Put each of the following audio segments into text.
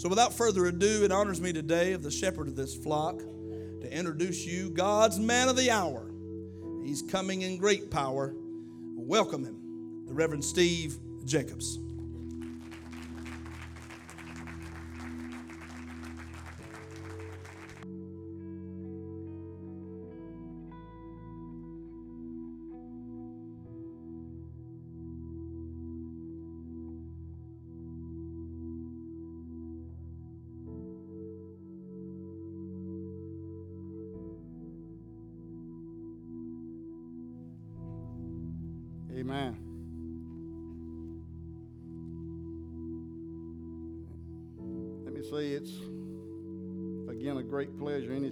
So, without further ado, it honors me today, of the shepherd of this flock, to introduce you God's man of the hour. He's coming in great power. Welcome him, the Reverend Steve Jacobs.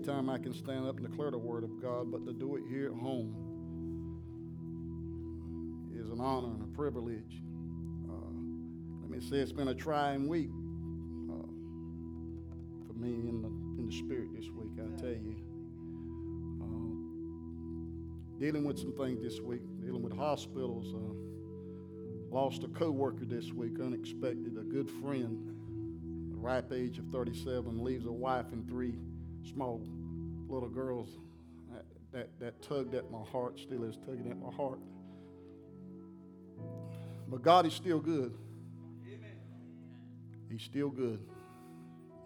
Anytime I can stand up and declare the Word of God, but to do it here at home is an honor and a privilege. Uh, let me say it's been a trying week uh, for me in the in the spirit this week. I tell you, uh, dealing with some things this week, dealing with hospitals. Uh, lost a co-worker this week, unexpected. A good friend, ripe age of 37, leaves a wife and three small little girls. That, that, that tugged at my heart, still is tugging at my heart. But God is still good. He's still good.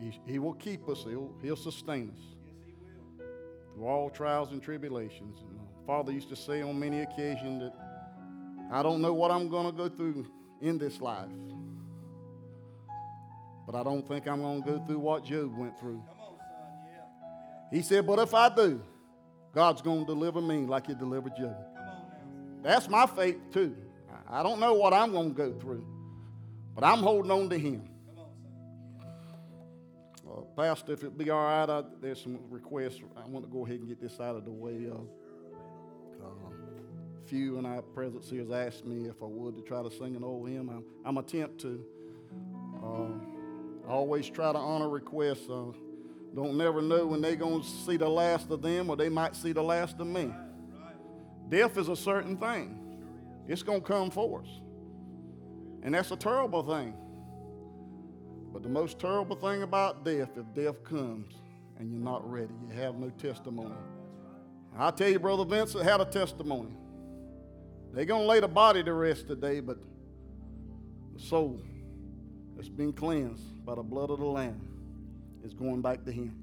He, he will keep us. He'll, he'll sustain us through all trials and tribulations. And my father used to say on many occasions that I don't know what I'm going to go through in this life, but I don't think I'm going to go through what Job went through. He said, But if I do, God's going to deliver me like He delivered you. That's my faith too. I don't know what I'm going to go through, but I'm holding on to Him. Uh, Pastor, if it be all right, I, there's some requests. I want to go ahead and get this out of the way. Uh, uh, few in our presence here has asked me if I would to try to sing an old hymn. I'm, I'm attempt to. Uh, I always try to honor requests. Uh, don't never know when they're going to see the last of them or they might see the last of me. Death is a certain thing. It's going to come for us. And that's a terrible thing. But the most terrible thing about death, if death comes and you're not ready, you have no testimony. I tell you, Brother Vincent had a testimony. They're going to lay the body to rest today, but the soul that's been cleansed by the blood of the Lamb is going back to Him.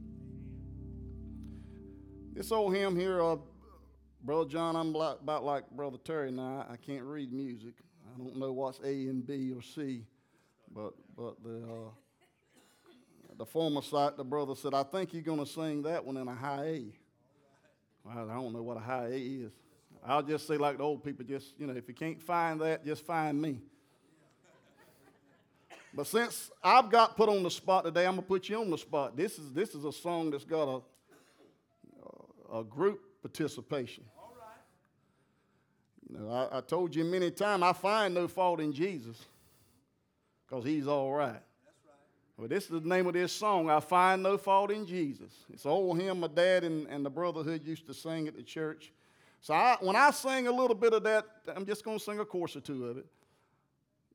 This old hymn here, uh, Brother John, I'm about like Brother Terry now. I can't read music. I don't know what's A and B or C, but but the uh, the former site, the brother said, I think you're going to sing that one in a high A. I don't know what a high A is. I'll just say, like the old people, just, you know, if you can't find that, just find me. But since I've got put on the spot today, I'm going to put you on the spot. This is, this is a song that's got a, a group participation. All right. You know, I, I told you many times, I find no fault in Jesus because he's all right. That's right. Well, this is the name of this song, I Find No Fault in Jesus. It's an old hymn my dad and, and the brotherhood used to sing at the church. So I, when I sing a little bit of that, I'm just going to sing a chorus or two of it.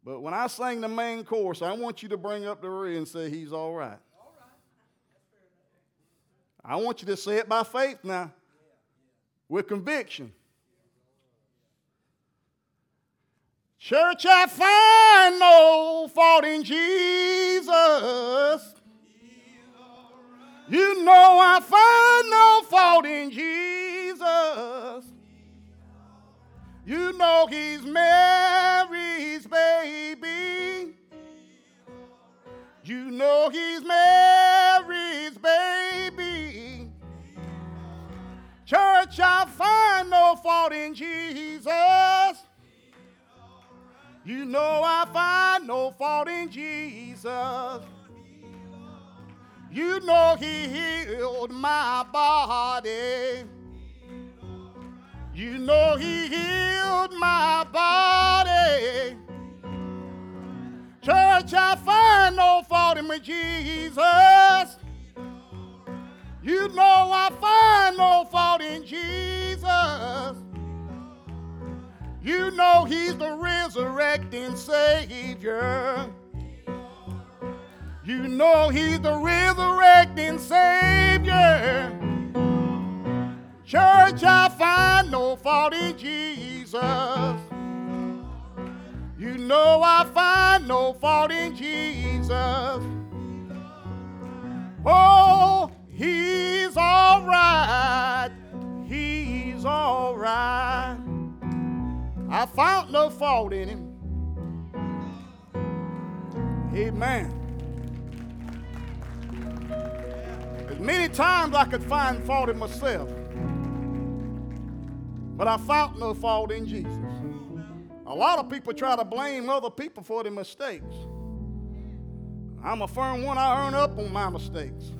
But when I sing the main chorus, I want you to bring up the rear and say, He's all right. I want you to say it by faith now, with conviction. Church, I find no fault in Jesus. You know I find no fault in Jesus. You know he's Mary's baby. You know he's Mary's baby. Church, I find no fault in Jesus. You know I find no fault in Jesus. You know he healed my body. You know he healed my body. Church, I find no fault in Jesus. You know I find no fault in Jesus. You know he's the resurrecting Savior. You know he's the resurrecting Savior. Church, I find no fault in Jesus. You know I find no fault in Jesus. Oh, he's all right. He's all right. I found no fault in him. Amen. As many times I could find fault in myself, but I found no fault in Jesus. A lot of people try to blame other people for their mistakes. I'm a firm one, I earn up on my mistakes.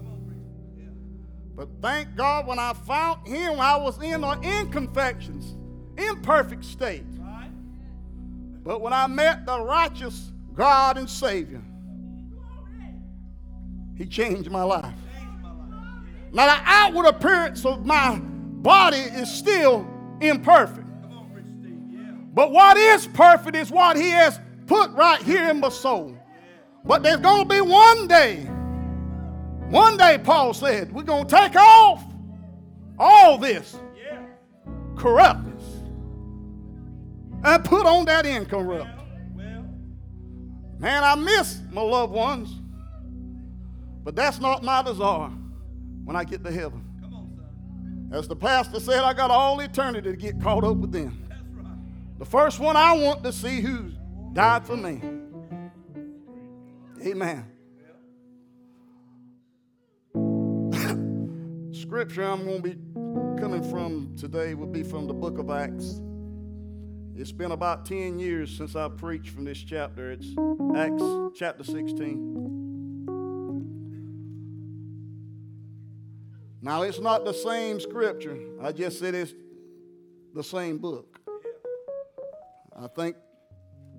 But thank God when I found him, I was in an imperfections, imperfect state. But when I met the righteous God and Savior, he changed my life. Now, the outward appearance of my body is still imperfect. But what is perfect is what He has put right here in my soul. But there's going to be one day, one day, Paul said, we're going to take off all this corruptness and put on that incorrupt. Man, I miss my loved ones, but that's not my desire when I get to heaven. As the pastor said, I got all eternity to get caught up with them. The first one I want to see who died for me. Amen. Scripture I'm going to be coming from today will be from the book of Acts. It's been about 10 years since I preached from this chapter. It's Acts chapter 16. Now, it's not the same scripture. I just said it's the same book. I think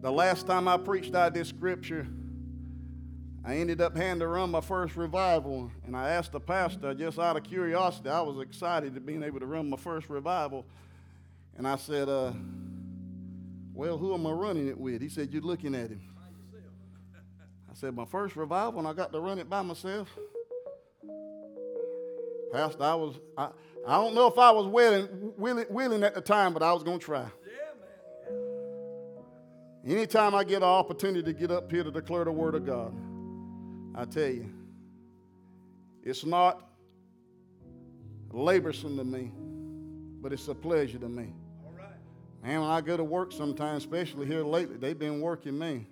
the last time I preached out this scripture, I ended up having to run my first revival. And I asked the pastor, just out of curiosity, I was excited to being able to run my first revival. And I said, uh, Well, who am I running it with? He said, You're looking at him. I said, My first revival, and I got to run it by myself. Pastor, I was, I, I don't know if I was willing, willing, willing at the time, but I was going to try. Anytime I get an opportunity to get up here to declare the Word of God, I tell you, it's not laborsome to me, but it's a pleasure to me. Man, when I go to work sometimes, especially here lately, they've been working me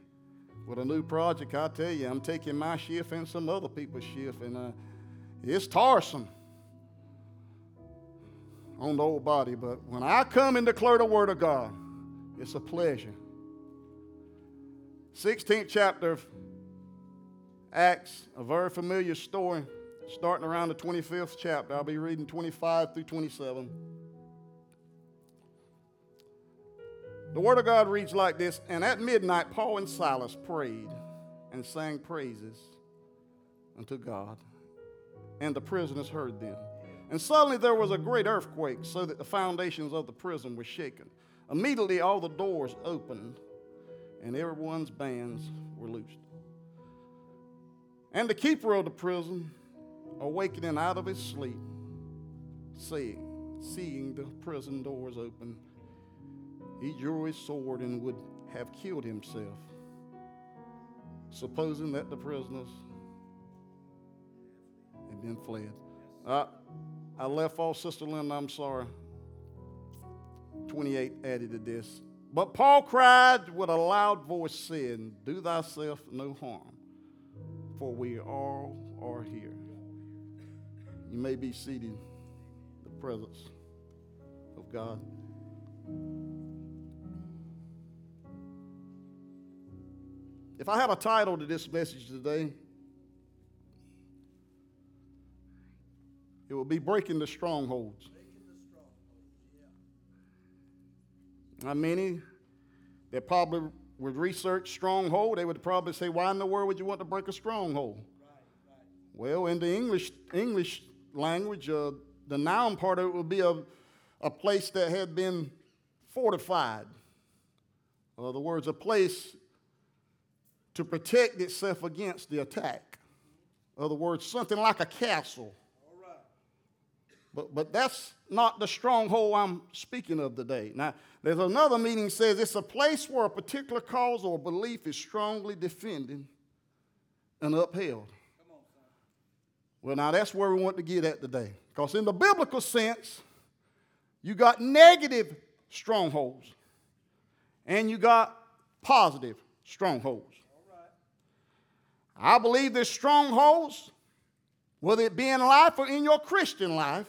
with a new project. I tell you, I'm taking my shift and some other people's shift, and uh, it's tiresome on the old body. But when I come and declare the Word of God, it's a pleasure. 16th chapter of Acts, a very familiar story, starting around the 25th chapter. I'll be reading 25 through 27. The Word of God reads like this And at midnight, Paul and Silas prayed and sang praises unto God, and the prisoners heard them. And suddenly there was a great earthquake, so that the foundations of the prison were shaken. Immediately all the doors opened, and everyone's bands were loosed. And the keeper of the prison, awakening out of his sleep, seeing, seeing the prison doors open, he drew his sword and would have killed himself, supposing that the prisoners had been fled. Uh, I left off Sister Linda, I'm sorry. 28 added to this. But Paul cried with a loud voice, saying, Do thyself no harm, for we all are here. You may be seated in the presence of God. If I had a title to this message today, it would be Breaking the Strongholds. How many that probably would research stronghold, they would probably say, Why in the world would you want to break a stronghold? Well, in the English, English language, uh, the noun part of it would be a, a place that had been fortified. Uh, the words, a place to protect itself against the attack. other words, something like a castle. But, but that's not the stronghold I'm speaking of today. Now, there's another meaning says it's a place where a particular cause or belief is strongly defended and upheld. Well, now that's where we want to get at today. Because in the biblical sense, you got negative strongholds and you got positive strongholds. I believe there's strongholds, whether it be in life or in your Christian life,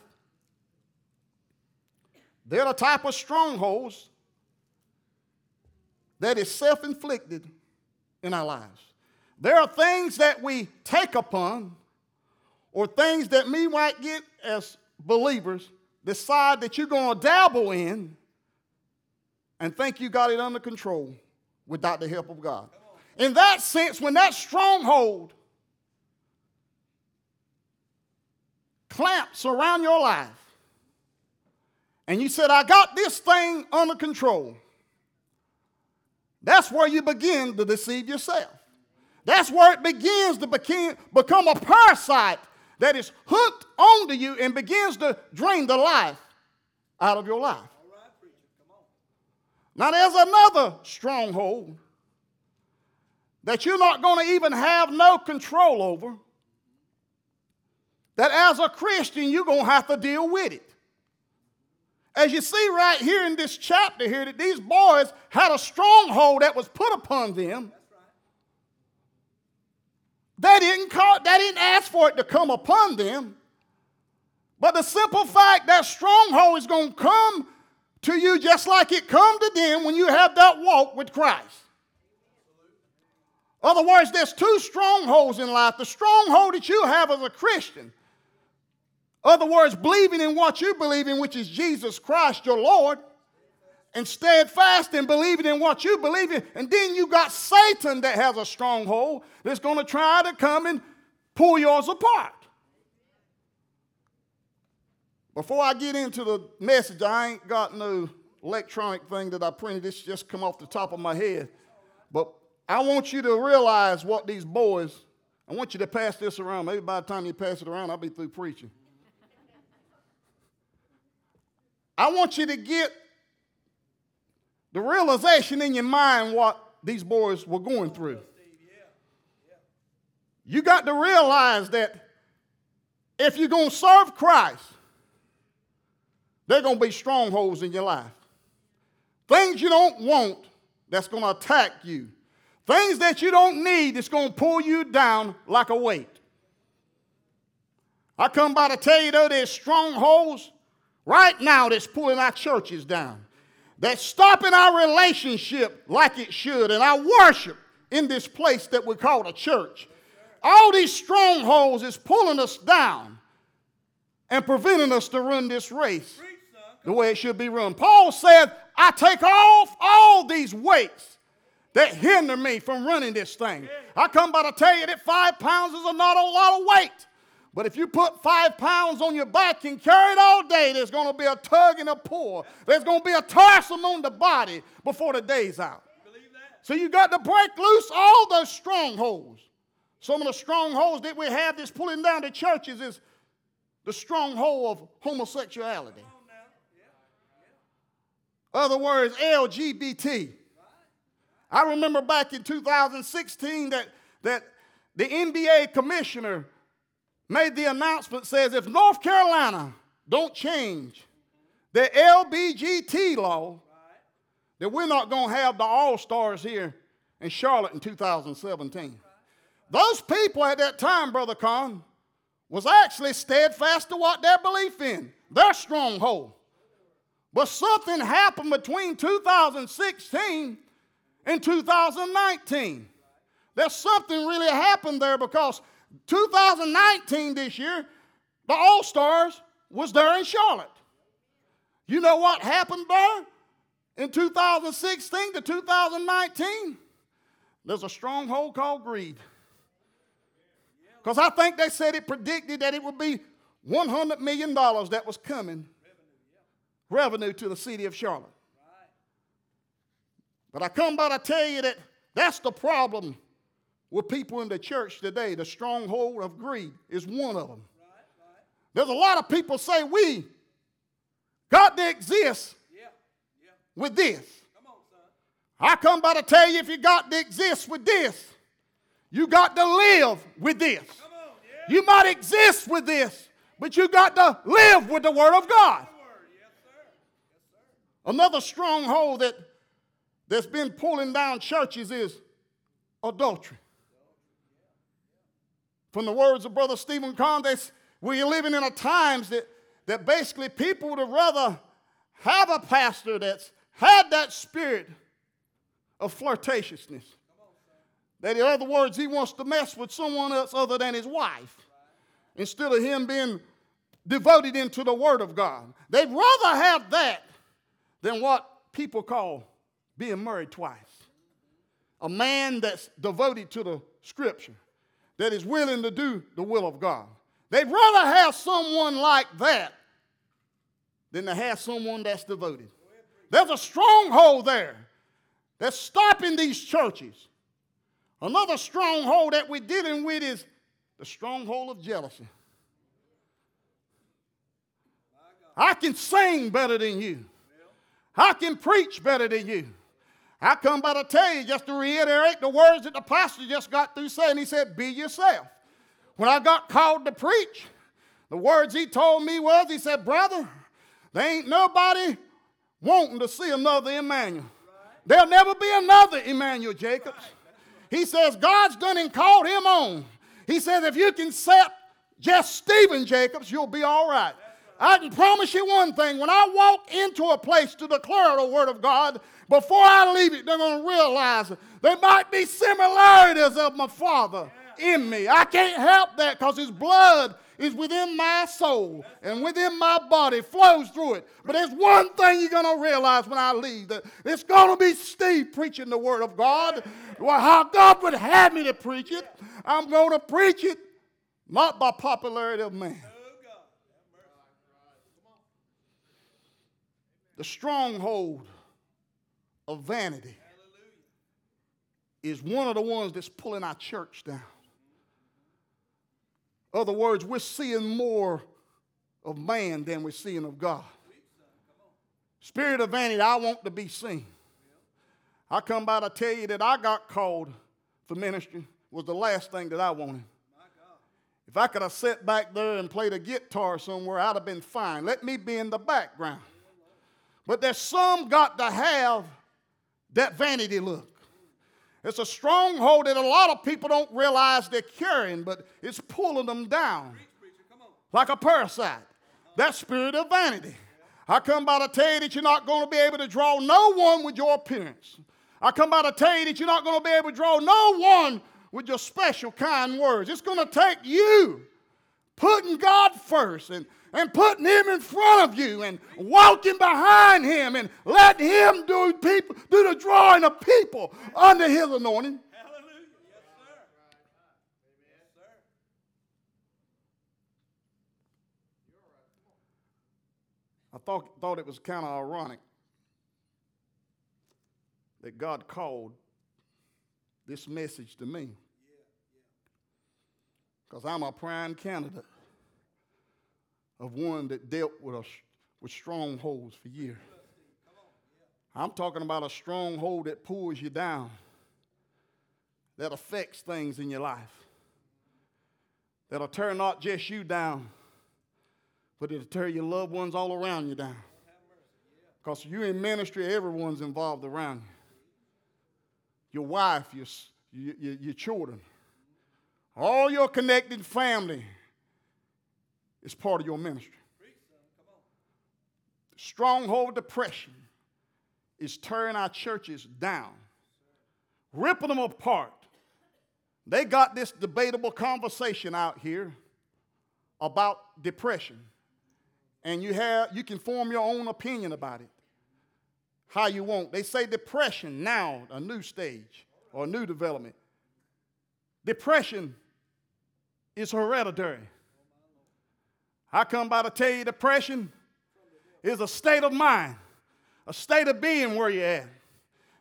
they're the type of strongholds that is self inflicted in our lives. There are things that we take upon, or things that me might get as believers decide that you're going to dabble in and think you got it under control without the help of God. In that sense, when that stronghold clamps around your life, and you said, I got this thing under control, that's where you begin to deceive yourself. That's where it begins to begin, become a parasite that is hooked onto you and begins to drain the life out of your life. Now, there's another stronghold that you're not going to even have no control over, that as a Christian, you're going to have to deal with it. As you see right here in this chapter here, that these boys had a stronghold that was put upon them. They didn't, call, they didn't ask for it to come upon them. But the simple fact that stronghold is going to come to you just like it come to them when you have that walk with Christ. Other words, there's two strongholds in life. The stronghold that you have as a Christian. Other words, believing in what you believe in, which is Jesus Christ, your Lord, and steadfast in believing in what you believe in. And then you got Satan that has a stronghold that's going to try to come and pull yours apart. Before I get into the message, I ain't got no electronic thing that I printed. This just come off the top of my head. But I want you to realize what these boys, I want you to pass this around. Maybe by the time you pass it around, I'll be through preaching. I want you to get the realization in your mind what these boys were going through. You got to realize that if you're going to serve Christ, there are going to be strongholds in your life. Things you don't want that's going to attack you. Things that you don't need that's going to pull you down like a weight. I come by to tell you, though, there's strongholds right now that's pulling our churches down, that's stopping our relationship like it should, and our worship in this place that we call a church. All these strongholds is pulling us down and preventing us to run this race the way it should be run. Paul said, I take off all these weights that hinder me from running this thing. I come by to tell you that five pounds is not a lot of weight. But if you put five pounds on your back and carry it all day, there's going to be a tug and a pull. There's going to be a tossing on the body before the day's out. So you got to break loose all those strongholds. Some of the strongholds that we have that's pulling down the churches is the stronghold of homosexuality. Other words, LGBT. I remember back in 2016 that, that the NBA commissioner made the announcement says if North Carolina don't change the LBGT law, that we're not going to have the All-Stars here in Charlotte in 2017. Those people at that time, Brother Con, was actually steadfast to what they belief in, their stronghold. But something happened between 2016 and 2019. There's something really happened there because 2019 this year, the All Stars was there in Charlotte. You know what happened there in 2016 to 2019? There's a stronghold called greed. Because I think they said it predicted that it would be $100 million that was coming revenue to the city of Charlotte. But I come by to tell you that that's the problem with people in the church today. The stronghold of greed is one of them. There's a lot of people say we got to exist with this. I come by to tell you if you got to exist with this, you got to live with this. You might exist with this, but you got to live with the Word of God. Another stronghold that, that's been pulling down churches is adultery. From the words of Brother Stephen Condes, we're living in a times that, that basically people would rather have a pastor that's had that spirit of flirtatiousness. That, in other words, he wants to mess with someone else other than his wife instead of him being devoted into the Word of God. They'd rather have that than what people call being married twice. A man that's devoted to the Scripture that is willing to do the will of God. They'd rather have someone like that than to have someone that's devoted. There's a stronghold there that's stopping these churches. Another stronghold that we're dealing with is the stronghold of jealousy. I can sing better than you. I can preach better than you. I come by to tell you, just to reiterate the words that the pastor just got through saying. He said, Be yourself. When I got called to preach, the words he told me was, He said, Brother, there ain't nobody wanting to see another Emmanuel. There'll never be another Emmanuel Jacobs. He says, God's done and called him on. He says, if you can set just Stephen Jacobs, you'll be all right. I can promise you one thing. When I walk into a place to declare the word of God, before I leave it, they're going to realize there might be similarities of my father in me. I can't help that because his blood is within my soul and within my body, flows through it. But there's one thing you're going to realize when I leave that it's going to be Steve preaching the Word of God. Well, how God would have me to preach it, I'm going to preach it not by popularity of man. The stronghold of vanity is one of the ones that's pulling our church down. Other words, we're seeing more of man than we're seeing of God. Spirit of vanity, I want to be seen. I come by to tell you that I got called for ministry was the last thing that I wanted. If I could have sat back there and played a guitar somewhere, I'd have been fine. Let me be in the background. But there's some got to have that vanity look. It's a stronghold that a lot of people don't realize they're carrying, but it's pulling them down like a parasite. That spirit of vanity. I come by to tell you that you're not going to be able to draw no one with your appearance. I come by to tell you that you're not going to be able to draw no one with your special kind words. It's going to take you putting God first and and putting him in front of you and walking behind him and let him do people do the drawing of people under his anointing. Hallelujah. Yes, sir. Sir. I thought, thought it was kind of ironic that God called this message to me. Because I'm a prime candidate of one that dealt with, a, with strongholds for years. I'm talking about a stronghold that pulls you down, that affects things in your life, that'll tear not just you down, but it'll tear your loved ones all around you down. Because you're in ministry, everyone's involved around you your wife, your, your, your children, all your connected family is part of your ministry. Stronghold depression is tearing our churches down, ripping them apart. They got this debatable conversation out here about depression. And you have you can form your own opinion about it. How you want. They say depression now, a new stage or a new development. Depression is hereditary. I come by to tell you depression is a state of mind, a state of being where you're at.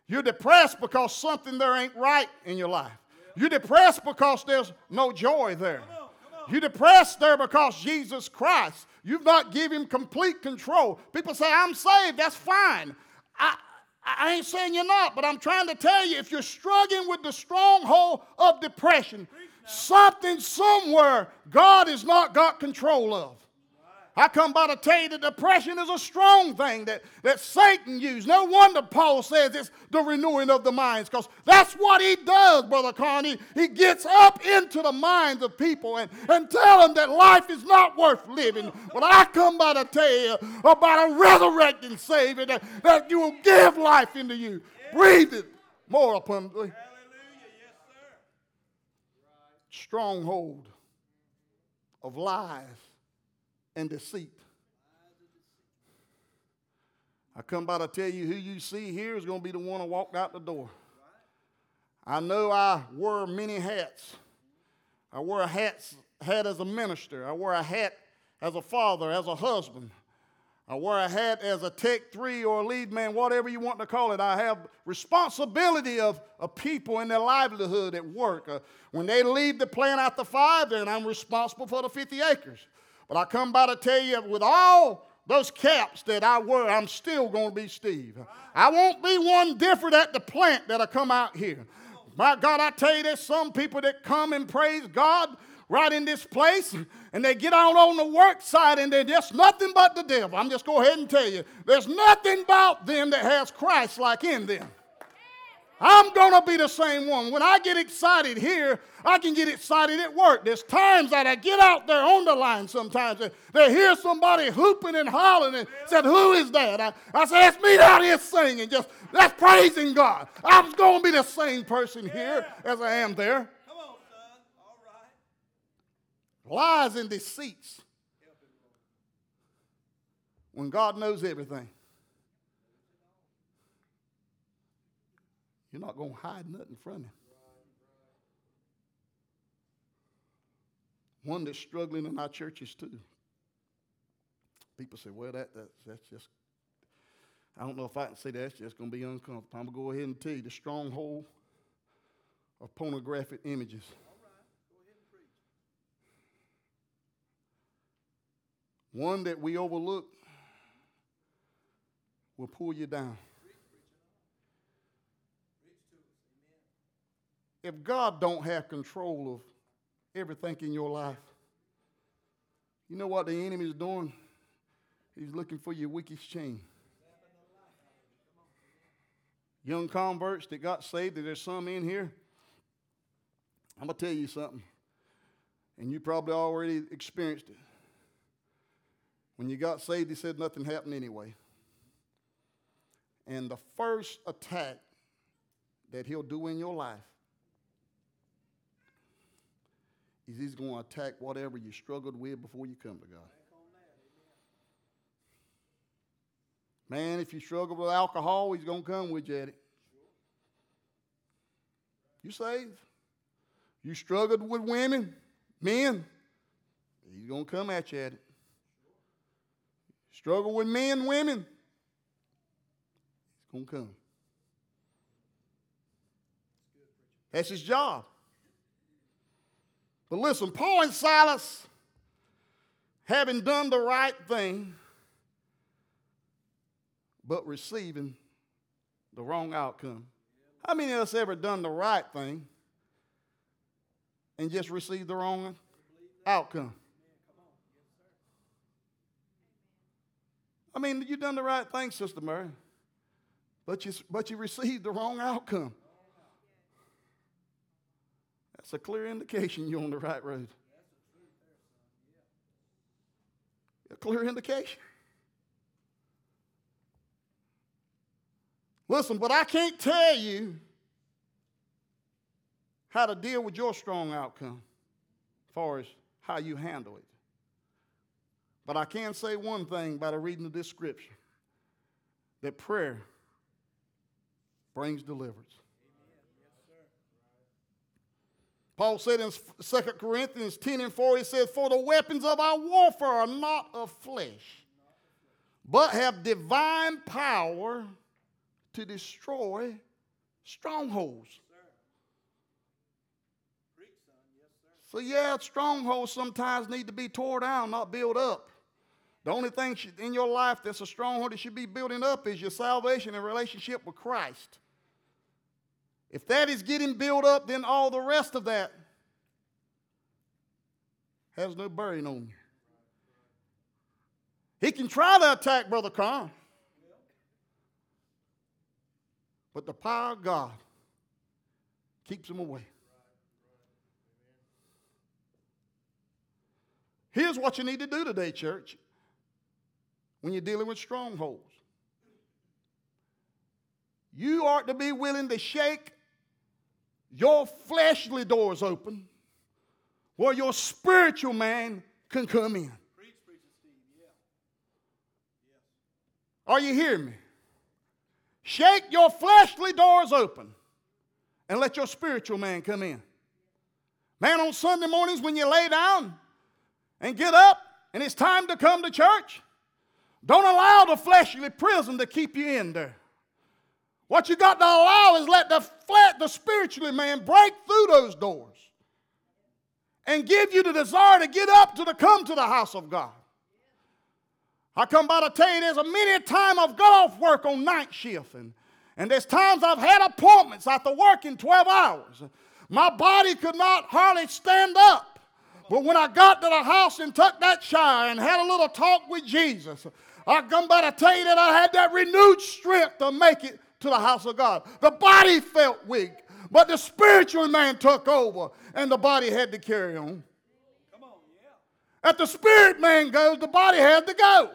You're depressed because something there ain't right in your life. You're depressed because there's no joy there. You're depressed there because Jesus Christ. You've not given him complete control. People say, I'm saved. That's fine. I, I ain't saying you're not, but I'm trying to tell you if you're struggling with the stronghold of depression, something somewhere God has not got control of. I come by to tell you that depression is a strong thing that, that Satan used. No wonder Paul says it's the renewing of the minds, because that's what he does, Brother Connie. He gets up into the minds of people and, and tell them that life is not worth living. But I come by to tell you about a resurrecting Savior that, that you will give life into you. Breathe it more abundantly. Stronghold of lies and deceit. I come by to tell you who you see here is going to be the one who walked out the door. I know I wear many hats. I wear a hat, hat as a minister. I wear a hat as a father, as a husband. I wear a hat as a tech three or a lead man, whatever you want to call it. I have responsibility of, of people in their livelihood at work. Uh, when they leave the plant after five, then I'm responsible for the 50 acres. But I come by to tell you, with all those caps that I wear, I'm still going to be Steve. I won't be one different at the plant that I come out here. My God, I tell you, there's some people that come and praise God right in this place, and they get out on the work side, and they're just nothing but the devil. I'm just go ahead and tell you, there's nothing about them that has Christ like in them. I'm going to be the same one. When I get excited here, I can get excited at work. There's times that I get out there on the line sometimes and they hear somebody hooping and hollering and said, Who is that? I, I said, It's me out here singing. Just that's praising God. I'm going to be the same person here as I am there. Come on, son. All right. Lies and deceits. When God knows everything. You're not going to hide nothing from him. One that's struggling in our churches too. People say, well, that, that, that's just, I don't know if I can say that. That's just going to be uncomfortable. I'm going to go ahead and tell you the stronghold of pornographic images. One that we overlook will pull you down. if God don't have control of everything in your life, you know what the enemy is doing? He's looking for your weakest chain. Young converts that got saved, there's some in here. I'm going to tell you something, and you probably already experienced it. When you got saved, he said nothing happened anyway. And the first attack that he'll do in your life is he's going to attack whatever you struggled with before you come to God. Man, if you struggle with alcohol, he's going to come with you at it. You saved? You struggled with women, men, he's going to come at you at it. Struggle with men, women, It's going to come. That's his job. But listen, Paul and Silas, having done the right thing, but receiving the wrong outcome. How many of us ever done the right thing and just received the wrong outcome? I mean, you done the right thing, Sister Mary, but you, but you received the wrong outcome. That's a clear indication you're on the right road. A clear indication. Listen, but I can't tell you how to deal with your strong outcome as far as how you handle it. But I can say one thing by the reading of this scripture that prayer brings deliverance. Paul said in 2 Corinthians 10 and 4, he says, For the weapons of our warfare are not of flesh, but have divine power to destroy strongholds. So, yeah, strongholds sometimes need to be torn down, not built up. The only thing in your life that's a stronghold that should be building up is your salvation and relationship with Christ. If that is getting built up, then all the rest of that has no bearing on you. He can try to attack Brother Carr. But the power of God keeps him away. Here's what you need to do today, church, when you're dealing with strongholds. You ought to be willing to shake your fleshly doors open where your spiritual man can come in. Are you hearing me? Shake your fleshly doors open and let your spiritual man come in. Man, on Sunday mornings when you lay down and get up and it's time to come to church, don't allow the fleshly prison to keep you in there. What you got to allow is let the flat, the spiritually man break through those doors and give you the desire to get up to the come to the house of God. I come by to tell you there's a many time I've got off work on night shift and, and there's times I've had appointments after working 12 hours. My body could not hardly stand up. But when I got to the house and took that shower and had a little talk with Jesus, I come by to tell you that I had that renewed strength to make it to the house of God. The body felt weak, but the spiritual man took over and the body had to carry on. Come on, yeah. If the spirit man goes, the body had to go.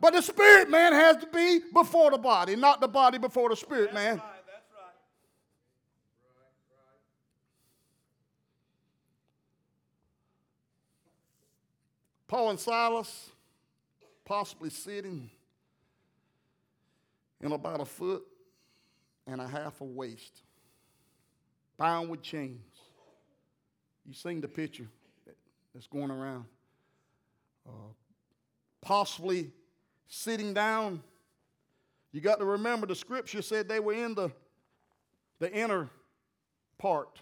But the spirit man has to be before the body, not the body before the spirit that's man. Right, that's right. Paul and Silas, possibly sitting in about a foot and a half of waste, bound with chains. You've seen the picture that's going around. Uh, possibly sitting down. You got to remember the scripture said they were in the, the inner part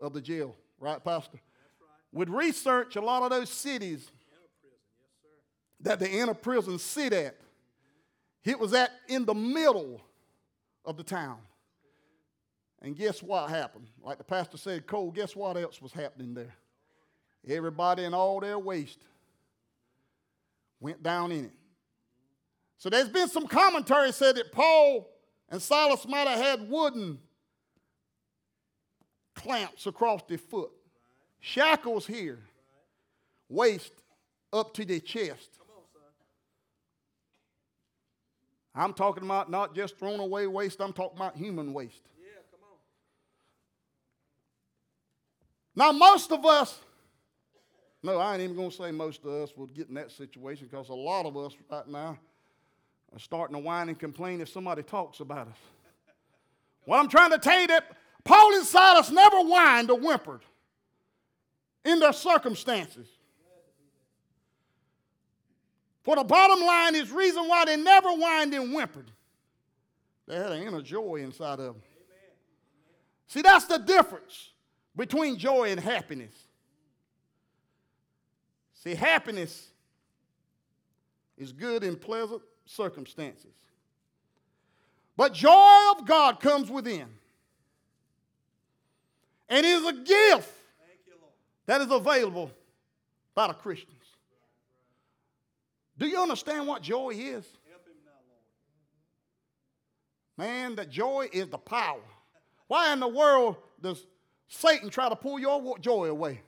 yeah. of the jail, right, Pastor? Right. With research, a lot of those cities that the inner prison sit at, it was at in the middle of the town. And guess what happened? Like the pastor said, Cole, guess what else was happening there? Everybody in all their waste went down in it. So there's been some commentary said that Paul and Silas might have had wooden clamps across their foot, shackles here, waste up to their chest. I'm talking about not just thrown away waste, I'm talking about human waste. Yeah, come on. Now, most of us no, I ain't even going to say most of us will get in that situation because a lot of us right now are starting to whine and complain if somebody talks about us. what I'm trying to tell you that Paul and Silas never whined or whimpered in their circumstances. For the bottom line is reason why they never whined and whimpered. They had an inner joy inside of them. See, that's the difference between joy and happiness. See, happiness is good in pleasant circumstances. But joy of God comes within. And is a gift that is available by the Christians. Do you understand what joy is? Man, that joy is the power. Why in the world does Satan try to pull your joy away?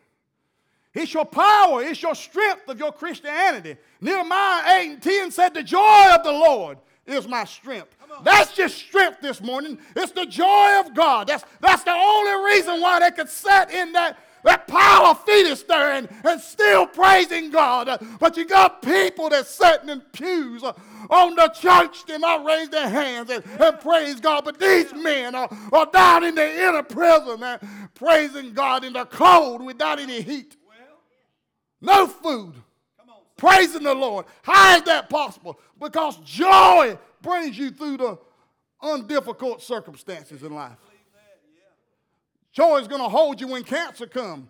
It's your power, it's your strength of your Christianity. Nehemiah 8 and 10 said, The joy of the Lord is my strength. That's just strength this morning. It's the joy of God. That's, that's the only reason why they could sit in that, that pile of fetus there and, and still praising God. But you got people that sitting in pews uh, on the church they not raise their hands and, and praise God. But these men are, are down in the inner prison and praising God in the cold without any heat no food, praising the Lord. How is that possible? Because joy brings you through the undifficult circumstances in life. Joy is going to hold you when cancer comes,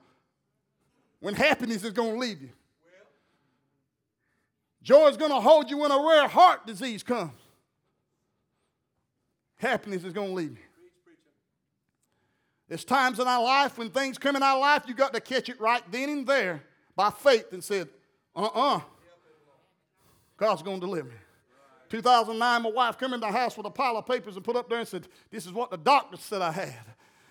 when happiness is going to leave you. Joy is going to hold you when a rare heart disease comes. Happiness is going to leave you. There's times in our life when things come in our life, you got to catch it right then and there by faith and said, uh-uh. God's going to deliver me. 2009, my wife came in the house with a pile of papers and put up there and said, This is what the doctor said I had.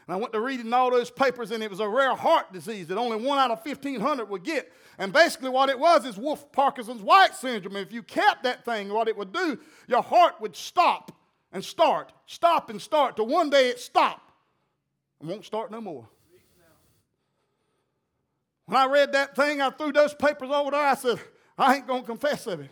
And I went to reading all those papers, and it was a rare heart disease that only one out of 1,500 would get. And basically, what it was is Wolff Parkinson's White syndrome. If you kept that thing, what it would do, your heart would stop and start, stop and start, till one day it stopped and won't start no more. When I read that thing, I threw those papers over there. I said, I ain't going to confess of it.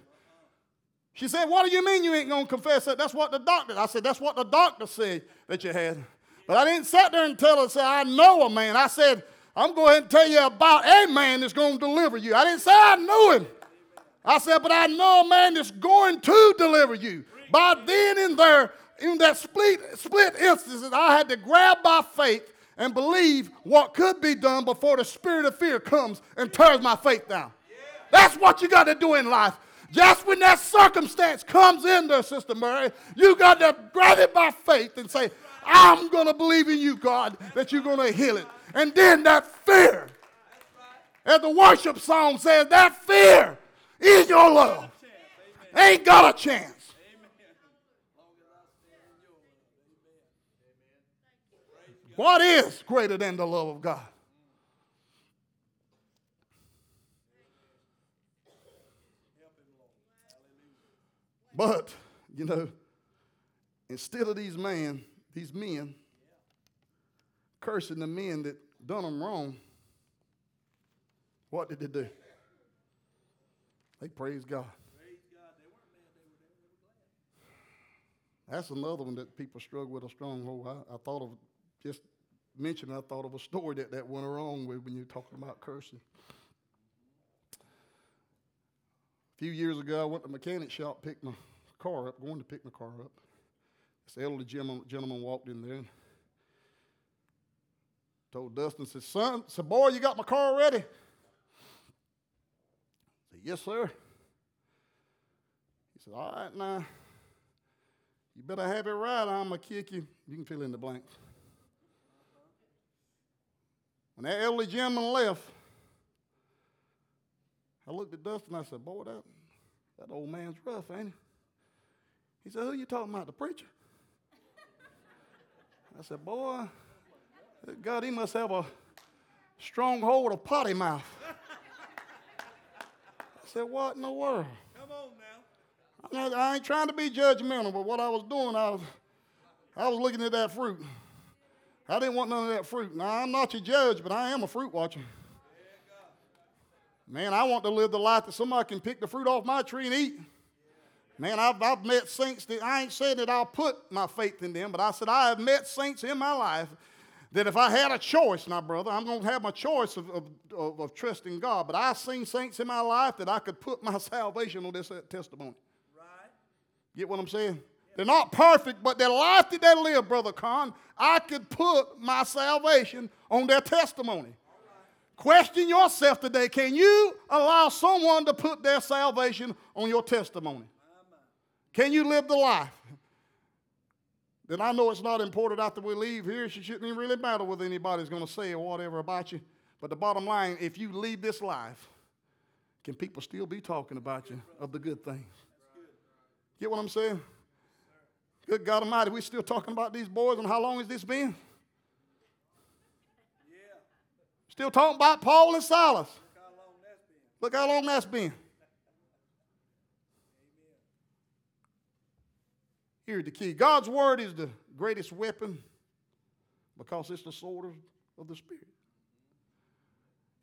She said, What do you mean you ain't going to confess that? That's what the doctor, I said, That's what the doctor said that you had. But I didn't sit there and tell her, say, I know a man. I said, I'm going to tell you about a man that's going to deliver you. I didn't say I knew him. I said, but I know a man that's going to deliver you. By then and there, in that split, split instance, I had to grab by faith and believe what could be done before the spirit of fear comes and tears my faith down. That's what you got to do in life. Just when that circumstance comes in there, Sister Mary, you got to grab it by faith and say, I'm going to believe in you, God, that you're going to heal it. And then that fear, as the worship song says, that fear is your love. Ain't got a chance. What is greater than the love of God? But, you know, instead of these men, these men cursing the men that done them wrong, what did they do? They praised God. That's another one that people struggle with a stronghold. I, I thought of just mentioning, I thought of a story that, that went wrong with when you're talking about cursing. A few years ago, I went to the mechanic shop, picked my car up, going to pick my car up. This elderly gentleman, walked in there told Dustin, said, son, said, boy, you got my car ready? I said, yes, sir. He said, all right, now, you better have it right, I'm going to kick you. You can fill in the blanks. When that elderly gentleman left, I looked at Dustin I said, Boy, that, that old man's rough, ain't he? He said, Who you talking about? The preacher? I said, Boy, God, he must have a stronghold of potty mouth. I said, What in the world? Come on now. I ain't trying to be judgmental, but what I was doing, I was, I was looking at that fruit. I didn't want none of that fruit. Now, I'm not your judge, but I am a fruit watcher. Man, I want to live the life that somebody can pick the fruit off my tree and eat. Man, I've, I've met saints that I ain't saying that I'll put my faith in them, but I said I have met saints in my life that if I had a choice, my brother, I'm going to have my choice of, of, of, of, trusting God. But I've seen saints in my life that I could put my salvation on this uh, testimony. Right. Get what I'm saying? They're not perfect, but their life that they live, Brother Con, I could put my salvation on their testimony. Question yourself today can you allow someone to put their salvation on your testimony? Can you live the life? Then I know it's not important after we leave here. It shouldn't even really matter what anybody's going to say or whatever about you. But the bottom line, if you leave this life, can people still be talking about you of the good things? Get what I'm saying? Good God Almighty, we're still talking about these boys and how long has this been? Yeah. Still talking about Paul and Silas. Look how long that's been. Here's the key God's word is the greatest weapon because it's the sword of the Spirit.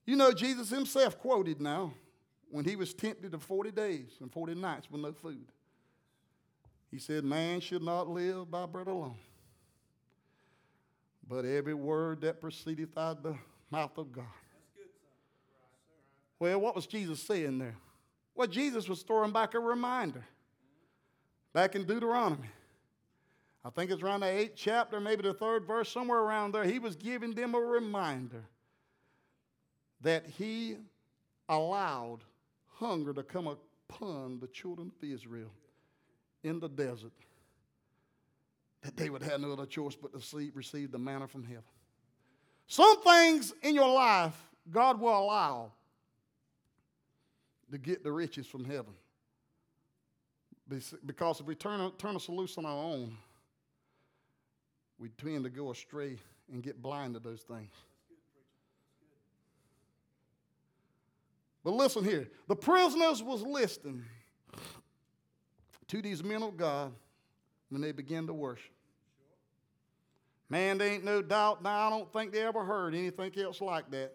You know, Jesus himself quoted now when he was tempted of 40 days and 40 nights with no food. He said, Man should not live by bread alone, but every word that proceedeth out of the mouth of God. Well, what was Jesus saying there? Well, Jesus was throwing back a reminder. Back in Deuteronomy. I think it's around the eighth chapter, maybe the third verse, somewhere around there. He was giving them a reminder that he allowed hunger to come upon the children of Israel in the desert, that they would have no other choice but to receive the manna from heaven. Some things in your life God will allow to get the riches from heaven. Because if we turn, turn us loose on our own, we tend to go astray and get blind to those things. But listen here the prisoners was listening to these men of God when they began to worship. Man, there ain't no doubt now, I don't think they ever heard anything else like that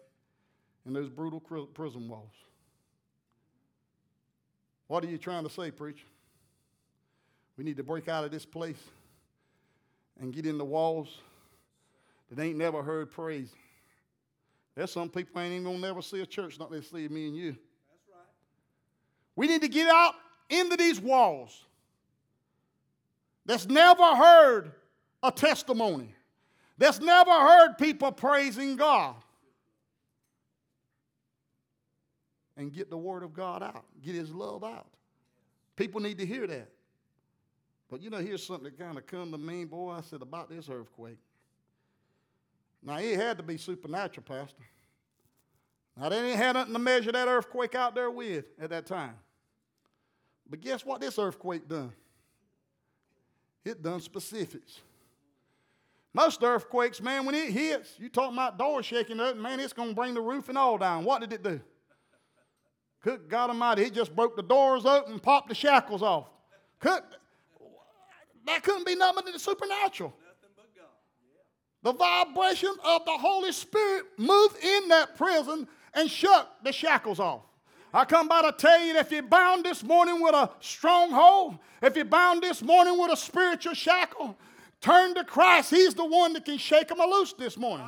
in those brutal prison walls. What are you trying to say, preacher? We need to break out of this place and get in the walls that ain't never heard praise. There's some people ain't even gonna never see a church, not they see me and you. That's right. We need to get out into these walls that's never heard a testimony, that's never heard people praising God. And get the word of God out, get his love out. People need to hear that. But you know, here's something that kind of come to me, boy. I said about this earthquake. Now, it had to be supernatural, Pastor. Now, they didn't have nothing to measure that earthquake out there with at that time. But guess what this earthquake done? It done specifics. Most earthquakes, man, when it hits, you talking about doors shaking up, man, it's to bring the roof and all down. What did it do? Good God Almighty, it just broke the doors open and popped the shackles off. Could, that couldn't be nothing but the supernatural. The vibration of the Holy Spirit moved in that prison and shook the shackles off. I come by to tell you that if you're bound this morning with a stronghold, if you're bound this morning with a spiritual shackle, turn to Christ. He's the one that can shake them loose this morning.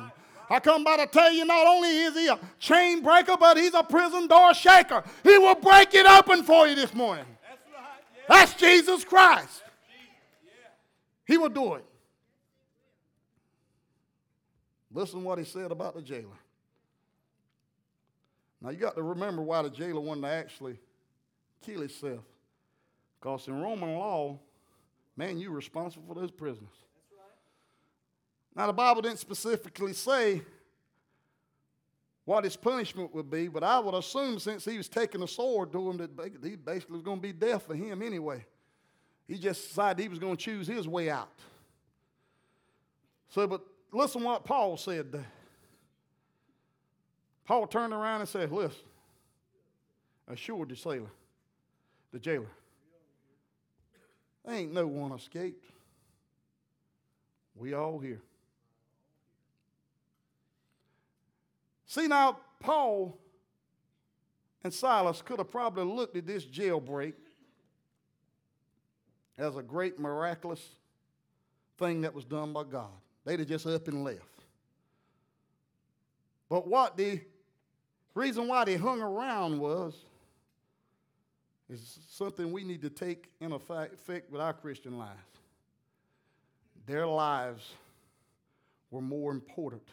I come by to tell you not only is he a chain breaker, but he's a prison door shaker. He will break it open for you this morning. That's, right. yeah. That's Jesus Christ. He will do it. Listen what he said about the jailer. Now you got to remember why the jailer wanted to actually kill himself. Because in Roman law, man, you're responsible for those prisoners. Now the Bible didn't specifically say what his punishment would be, but I would assume since he was taking a sword to him that he basically was going to be death for him anyway. He just decided he was going to choose his way out. So, but listen what Paul said. Paul turned around and said, Listen, assured the sailor, the jailer, ain't no one escaped. We all here. See, now, Paul and Silas could have probably looked at this jailbreak as a great miraculous thing that was done by God. They'd have just up and left. But what the reason why they hung around was is something we need to take in effect with our Christian lives. Their lives were more important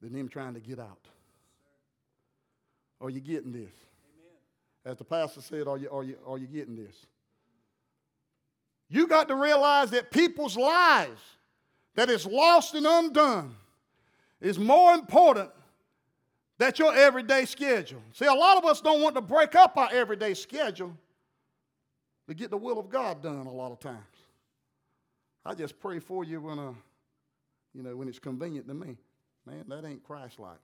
than them trying to get out. Are you getting this? Amen. As the pastor said, are you, are, you, are you getting this? You got to realize that people's lives that is lost and undone is more important than your everyday schedule. See, a lot of us don't want to break up our everyday schedule to get the will of God done a lot of times. I just pray for you when, uh, you know, when it's convenient to me. Man, that ain't Christ-like.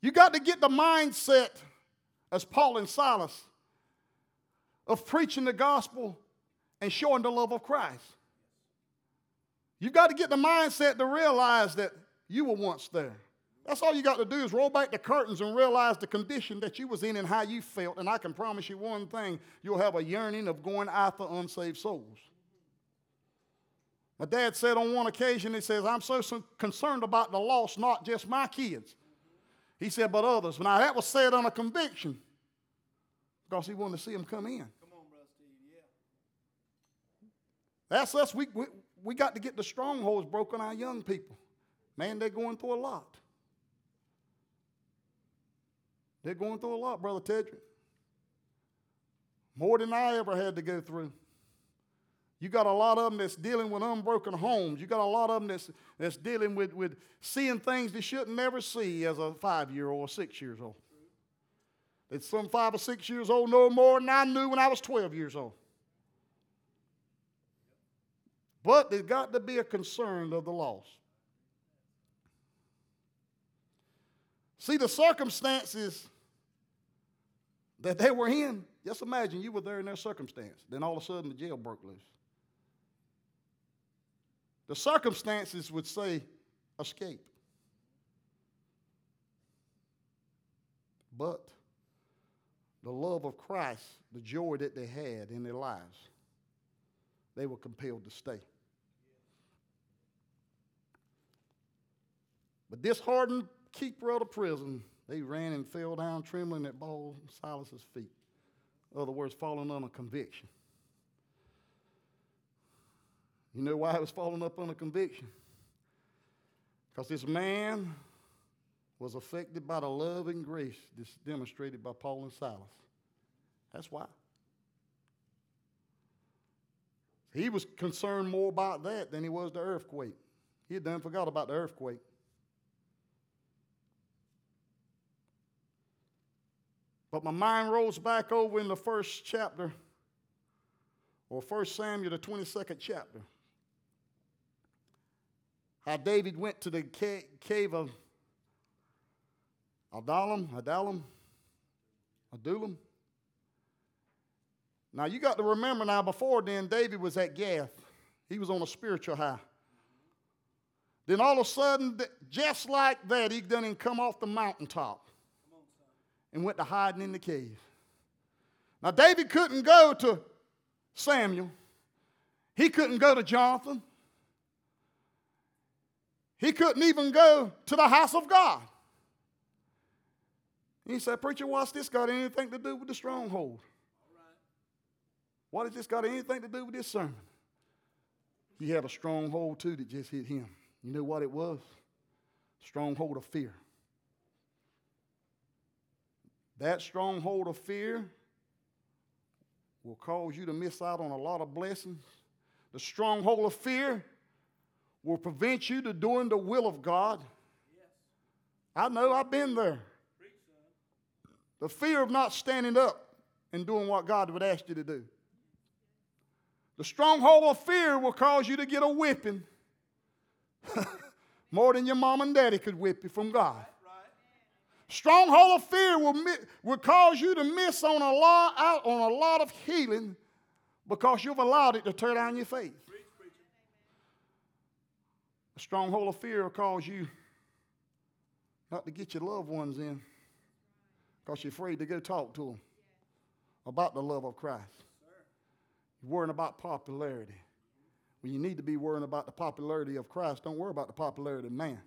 You got to get the mindset as Paul and Silas of preaching the gospel and showing the love of Christ. You've got to get the mindset to realize that you were once there. That's all you got to do is roll back the curtains and realize the condition that you was in and how you felt. And I can promise you one thing, you'll have a yearning of going after unsaved souls. My dad said on one occasion, he says, I'm so concerned about the lost, not just my kids. He said, but others. Now that was said on a conviction because he wanted to see them come in. That's us. We, we, we got to get the strongholds broken our young people. Man, they're going through a lot. They're going through a lot, Brother Tedrick. More than I ever had to go through. You got a lot of them that's dealing with unbroken homes. You got a lot of them that's, that's dealing with, with seeing things they shouldn't never see as a five year old or six years old. That some five or six years old know more than I knew when I was 12 years old. But there's got to be a concern of the lost. See, the circumstances that they were in, just imagine you were there in their circumstance. Then all of a sudden the jail broke loose. The circumstances would say escape. But the love of Christ, the joy that they had in their lives, they were compelled to stay. But this hardened keeper of the prison, they ran and fell down trembling at Paul Silas's feet. In other words, falling under conviction. You know why he was falling up under conviction? Because this man was affected by the love and grace that's demonstrated by Paul and Silas. That's why. He was concerned more about that than he was the earthquake. He had done forgot about the earthquake. But my mind rolls back over in the first chapter, or First Samuel, the 22nd chapter. How David went to the cave of Adullam, Adullam, Adullam. Now you got to remember now, before then, David was at Gath. He was on a spiritual high. Then all of a sudden, just like that, he done come off the mountaintop and went to hiding in the cave. Now, David couldn't go to Samuel, he couldn't go to Jonathan, he couldn't even go to the house of God. he said, Preacher, what's this got anything to do with the stronghold? What has this got anything to do with this sermon? He had a stronghold too that just hit him. You know what it was? Stronghold of fear. That stronghold of fear will cause you to miss out on a lot of blessings. The stronghold of fear will prevent you to doing the will of God. I know I've been there. The fear of not standing up and doing what God would ask you to do. The stronghold of fear will cause you to get a whipping more than your mom and daddy could whip you from God. Stronghold of fear will, will cause you to miss on a lot out on a lot of healing because you've allowed it to tear down your faith. A stronghold of fear will cause you not to get your loved ones in because you're afraid to go talk to them about the love of Christ. You're worrying about popularity. When you need to be worrying about the popularity of Christ, don't worry about the popularity of man.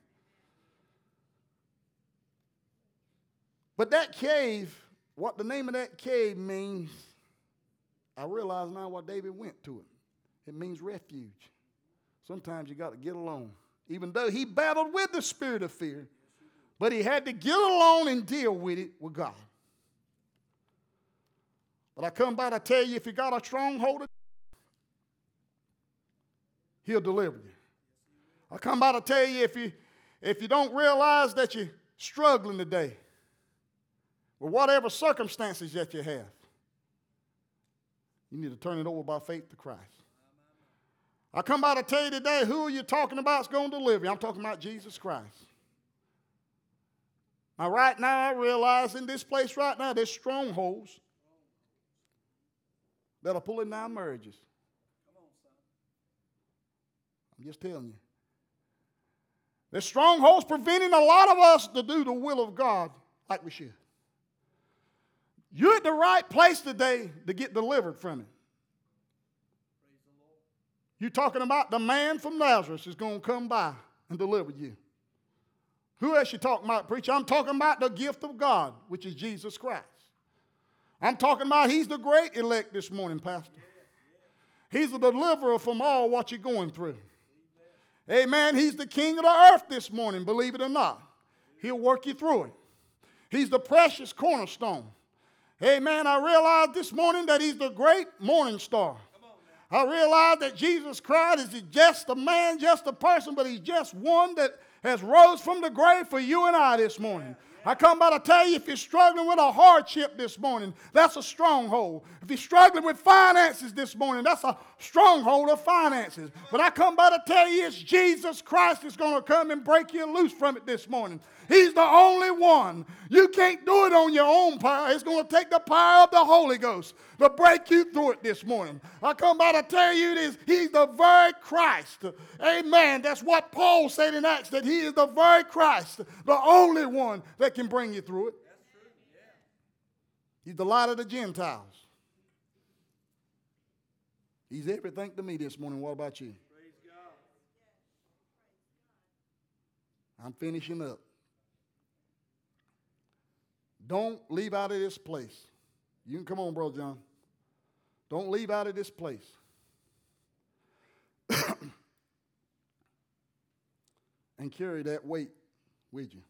But that cave, what the name of that cave means, I realize now why David went to it. It means refuge. Sometimes you got to get alone. Even though he battled with the spirit of fear, but he had to get alone and deal with it with God. But I come by to tell you if you got a stronghold, he'll deliver you. I come by to tell you if you if you don't realize that you're struggling today, with whatever circumstances that you have, you need to turn it over by faith to Christ. I come by to tell you today who are you talking about is going to deliver you. I'm talking about Jesus Christ. Now, right now, I realize in this place right now, there's strongholds that are pulling down marriages. I'm just telling you. There's strongholds preventing a lot of us to do the will of God like we should. You're at the right place today to get delivered from it. You're talking about the man from Nazareth is going to come by and deliver you. Who else you talking about, preacher? I'm talking about the gift of God, which is Jesus Christ. I'm talking about he's the great elect this morning, Pastor. He's the deliverer from all what you're going through. Amen. He's the king of the earth this morning, believe it or not. He'll work you through it. He's the precious cornerstone. Amen. I realized this morning that he's the great morning star. I realized that Jesus Christ is just a man, just a person, but he's just one that has rose from the grave for you and I this morning. I come by to tell you if you're struggling with a hardship this morning, that's a stronghold. If you're struggling with finances this morning, that's a stronghold of finances. But I come by to tell you it's Jesus Christ that's going to come and break you loose from it this morning. He's the only one. You can't do it on your own power. It's going to take the power of the Holy Ghost to break you through it this morning. I come by to tell you this. He's the very Christ. Amen. That's what Paul said in Acts, that he is the very Christ, the only one that can bring you through it. He's the light of the Gentiles. He's everything to me this morning. What about you? Praise God. I'm finishing up. Don't leave out of this place. You can come on, Brother John. Don't leave out of this place. and carry that weight with you.